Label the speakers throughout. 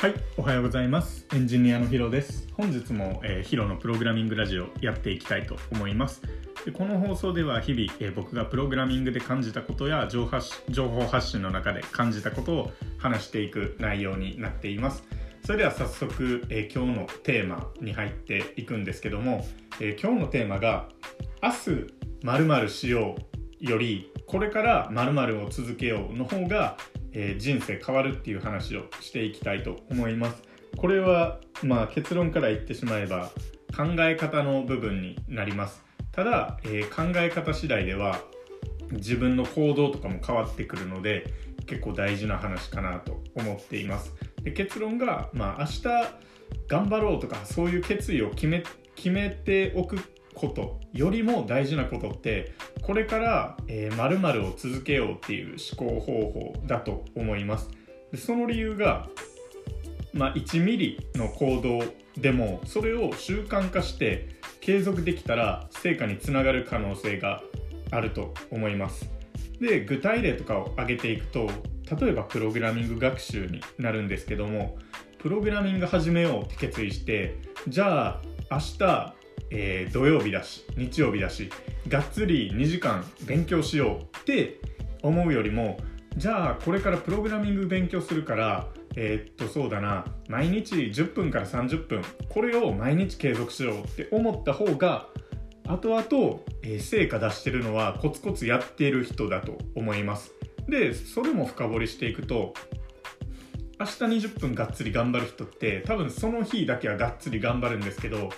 Speaker 1: はい、おはようございます。エンジニアのヒロです。本日も、えーヒロのプログラミングラジオやっていきたいと思います。でこの放送では日々、えー僕がプログラミングで感じたことや情報発情報発信の中で感じたことを話していく内容になっています。それでは早速、えー今日のテーマに入っていくんですけども、え今日のテーマが「明日〇〇しよう」より「これから〇〇を続けよう」の方がえー人生変わるっていう話をしていきたいと思います。これは、まあ、結論から言ってしまえば考え方の部分になります。ただ、えー考え方次第では自分の行動とかも変わってくるので結構大事な話かなと思っています。で結論が、まあ、明日頑張ろうとかそういう決意を決め決めておくことよりも大事なことってこれから、えー、〇〇を続けようっていう思考方法だと思います。でその理由が、まあ、1ミリの行動でもそれを習慣化して継続できたら成果につながる可能性があると思います。で具体例とかを挙げていくと例えばプログラミング学習になるんですけどもプログラミング始めようって決意してじゃあ明日、えー土曜日だし日曜日だしがっつり2時間勉強しようって思うよりもじゃあこれからプログラミング勉強するからえーっとそうだな毎日10分から30分これを毎日継続しようって思った方が後々、えー成果出してるのはコツコツやっている人だと思います。でそれも深掘りしていくと明日20分がっつり頑張る人って多分その日だけはがっつり頑張るんですけど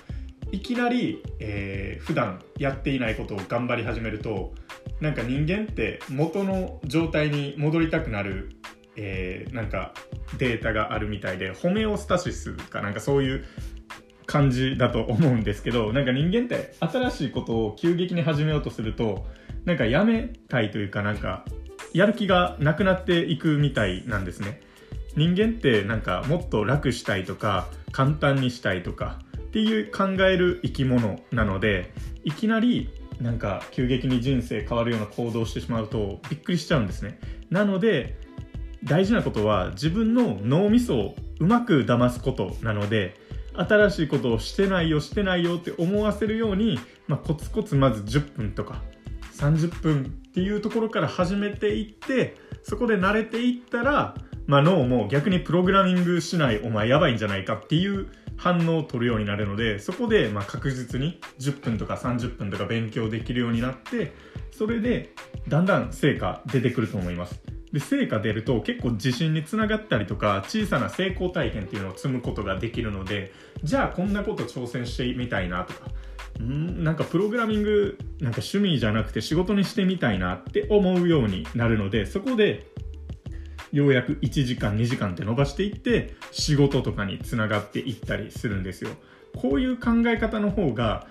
Speaker 1: いきなり、えー普段やっていないことを頑張り始めるとなんか人間って元の状態に戻りたくなる、えーなんかデータがあるみたいでホメオスタシスかなんかそういう感じだと思うんですけどなんか人間って新しいことを急激に始めようとするとなんかやめたいというかなんかやる気がなくなっていくみたいなんですね。人間ってなんかもっと楽したいとか簡単にしたいとかっていう考える生き物なのでいきなりなんか急激に人生変わるような行動をしてしまうとびっくりしちゃうんですね。なので大事なことは自分の脳みそをうまく騙すことなので新しいことをしてないよしてないよって思わせるように、まあ、コツコツまず10分とか30分っていうところから始めていってそこで慣れていったら、まあ、脳も逆にプログラミングしないお前やばいんじゃないかっていう反応を取るようになるのでそこでま確実に10分とか30分とか勉強できるようになってそれでだんだん成果出てくると思います。で成果出ると結構自信につながったりとか小さな成功体験っていうのを積むことができるのでじゃあこんなこと挑戦してみたいなとかんなんかプログラミングなんか趣味じゃなくて仕事にしてみたいなって思うようになるのでそこでようやく1時間2時間って伸ばしていって仕事とかにつながっていったりするんですよ。こういう考え方の方が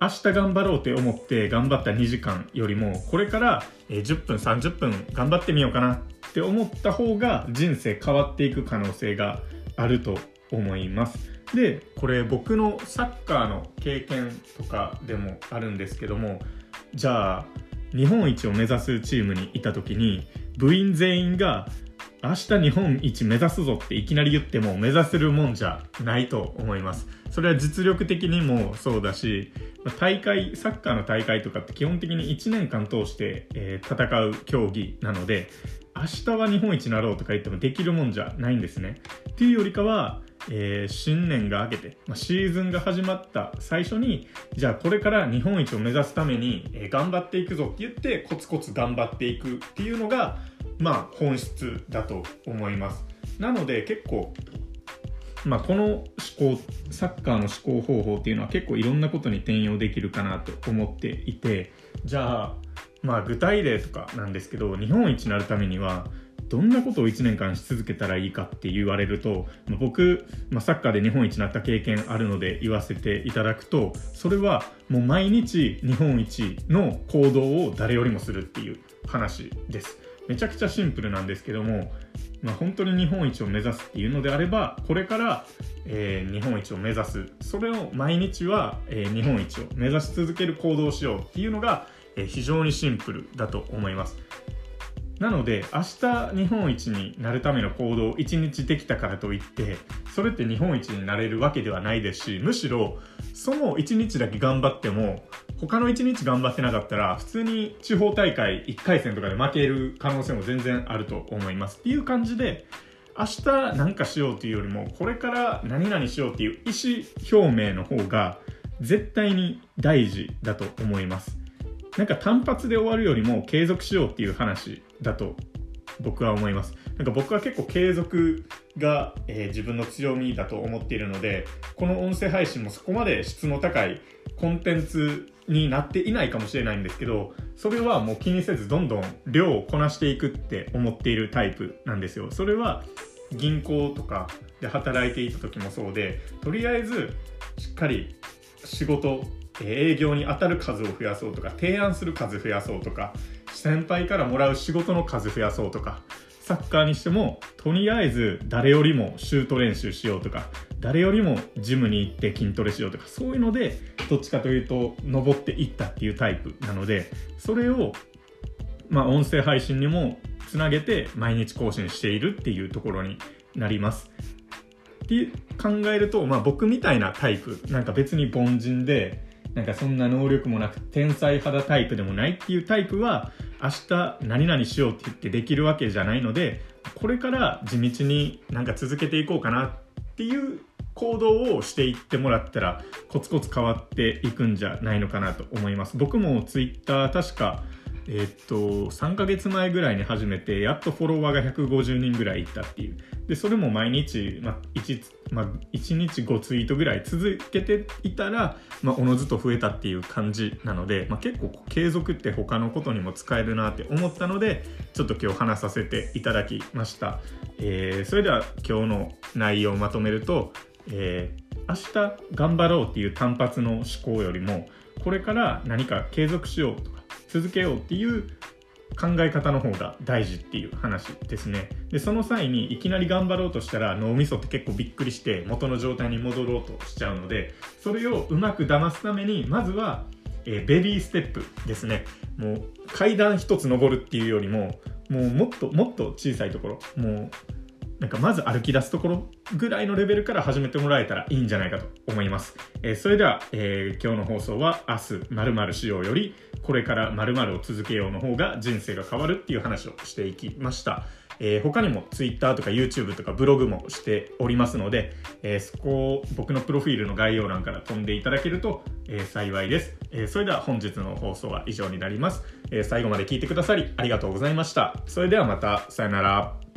Speaker 1: 明日頑張ろうって思って頑張った2時間よりもこれから10分30分頑張ってみようかなって思った方が人生変わっていく可能性があると思います。でこれ僕のサッカーの経験とかでもあるんですけどもじゃあ日本一を目指すチームにいた時に部員全員が明日日本一目指すぞっていきなり言っても目指せるもんじゃないと思います。それは実力的にもそうだし大会サッカーの大会とかって基本的に1年間通して、えー戦う競技なので明日は日本一になろうとか言ってもできるもんじゃないんですね。っていうよりかは、えー新年が明けて、まあ、シーズンが始まった最初にじゃあこれから日本一を目指すために、えー頑張っていくぞって言ってコツコツ頑張っていくっていうのがまあ本質だと思います。なので結構まあ、この思考サッカーの思考方法っていうのは結構いろんなことに転用できるかなと思っていてじゃあまあ具体例とかなんですけど日本一になるためにはどんなことを1年間し続けたらいいかって言われるとまあ僕、まあ、サッカーで日本一になった経験あるので言わせていただくとそれはもう毎日日本一の行動を誰よりもするっていう話です。めちゃくちゃシンプルなんですけどもまあ、本当に日本一を目指すっていうのであればこれから、えー日本一を目指す。それを毎日は、えー日本一を目指し続ける行動をしようっていうのが、非常にシンプルだと思います。なので明日日本一になるための行動を1日できたからといってそれって日本一になれるわけではないですしむしろその1日だけ頑張っても他の1日頑張ってなかったら普通に地方大会1回戦とかで負ける可能性も全然あると思います。っていう感じで明日何かしようっていうよりもこれから何々しようっていう意思表明の方が絶対に大事だと思います。なんか単発で終わるよりも継続しようっていう話だと僕は思います。なんか僕は結構継続が、えー、自分の強みだと思っているのでこの音声配信もそこまで質の高いコンテンツになっていないかもしれないんですけどそれはもう気にせずどんどん量をこなしていくって思っているタイプなんですよ。それは銀行とかで働いていた時もそうでとりあえずしっかり仕事営業に当たる数を増やそうとか提案する数増やそうとか先輩からもらう仕事の数増やそうとかサッカーにしてもとりあえず誰よりもシュート練習しようとか誰よりもジムに行って筋トレしようとかそういうのでどっちかというと登っていったっていうタイプなのでそれをまあ音声配信にもつなげて毎日更新しているっていうところになります。って考えると、まあ、僕みたいなタイプなんか別に凡人でなんかそんな能力もなく天才肌タイプでもないっていうタイプは明日何々しようって言ってできるわけじゃないのでこれから地道になんか続けていこうかなっていう行動をしていってもらったらコツコツ変わっていくんじゃないのかなと思います。僕も Twitter 確かえ、っと3ヶ月前ぐらいに始めてやっとフォロワーが150人ぐらいいったっていう。でそれも毎日、まあ 1, まあ、1日5ツイートぐらい続けていたら、まあ、おのずと増えたっていう感じなので、まあ、結構継続って他のことにも使えるなって思ったのでちょっと今日話させていただきました、えー、それでは今日の内容をまとめると、えー、明日頑張ろうっていう単発の思考よりもこれから何か継続しようとか続けようっていう考え方の方が大事っていう話ですね。でその際にいきなり頑張ろうとしたら脳みそって結構びっくりして元の状態に戻ろうとしちゃうのでそれをうまく騙すためにまずは、えー、ベビーステップですね。もう階段一つ登るっていうよりももうもっともっと小さいところ。もうなんかまず歩き出すところぐらいのレベルから始めてもらえたらいいんじゃないかと思います。えー、それでは、えー、今日の放送は明日〇〇しようよりこれから〇〇を続けようの方が人生が変わるっていう話をしていきました。えー、他にも Twitter とか YouTube とかブログもしておりますので、え、そこを僕のプロフィールの概要欄から飛んでいただけると、え、幸いです、えそれでは本日の放送は以上になります、え最後まで聞いてくださりありがとうございました。それではまた、さよなら。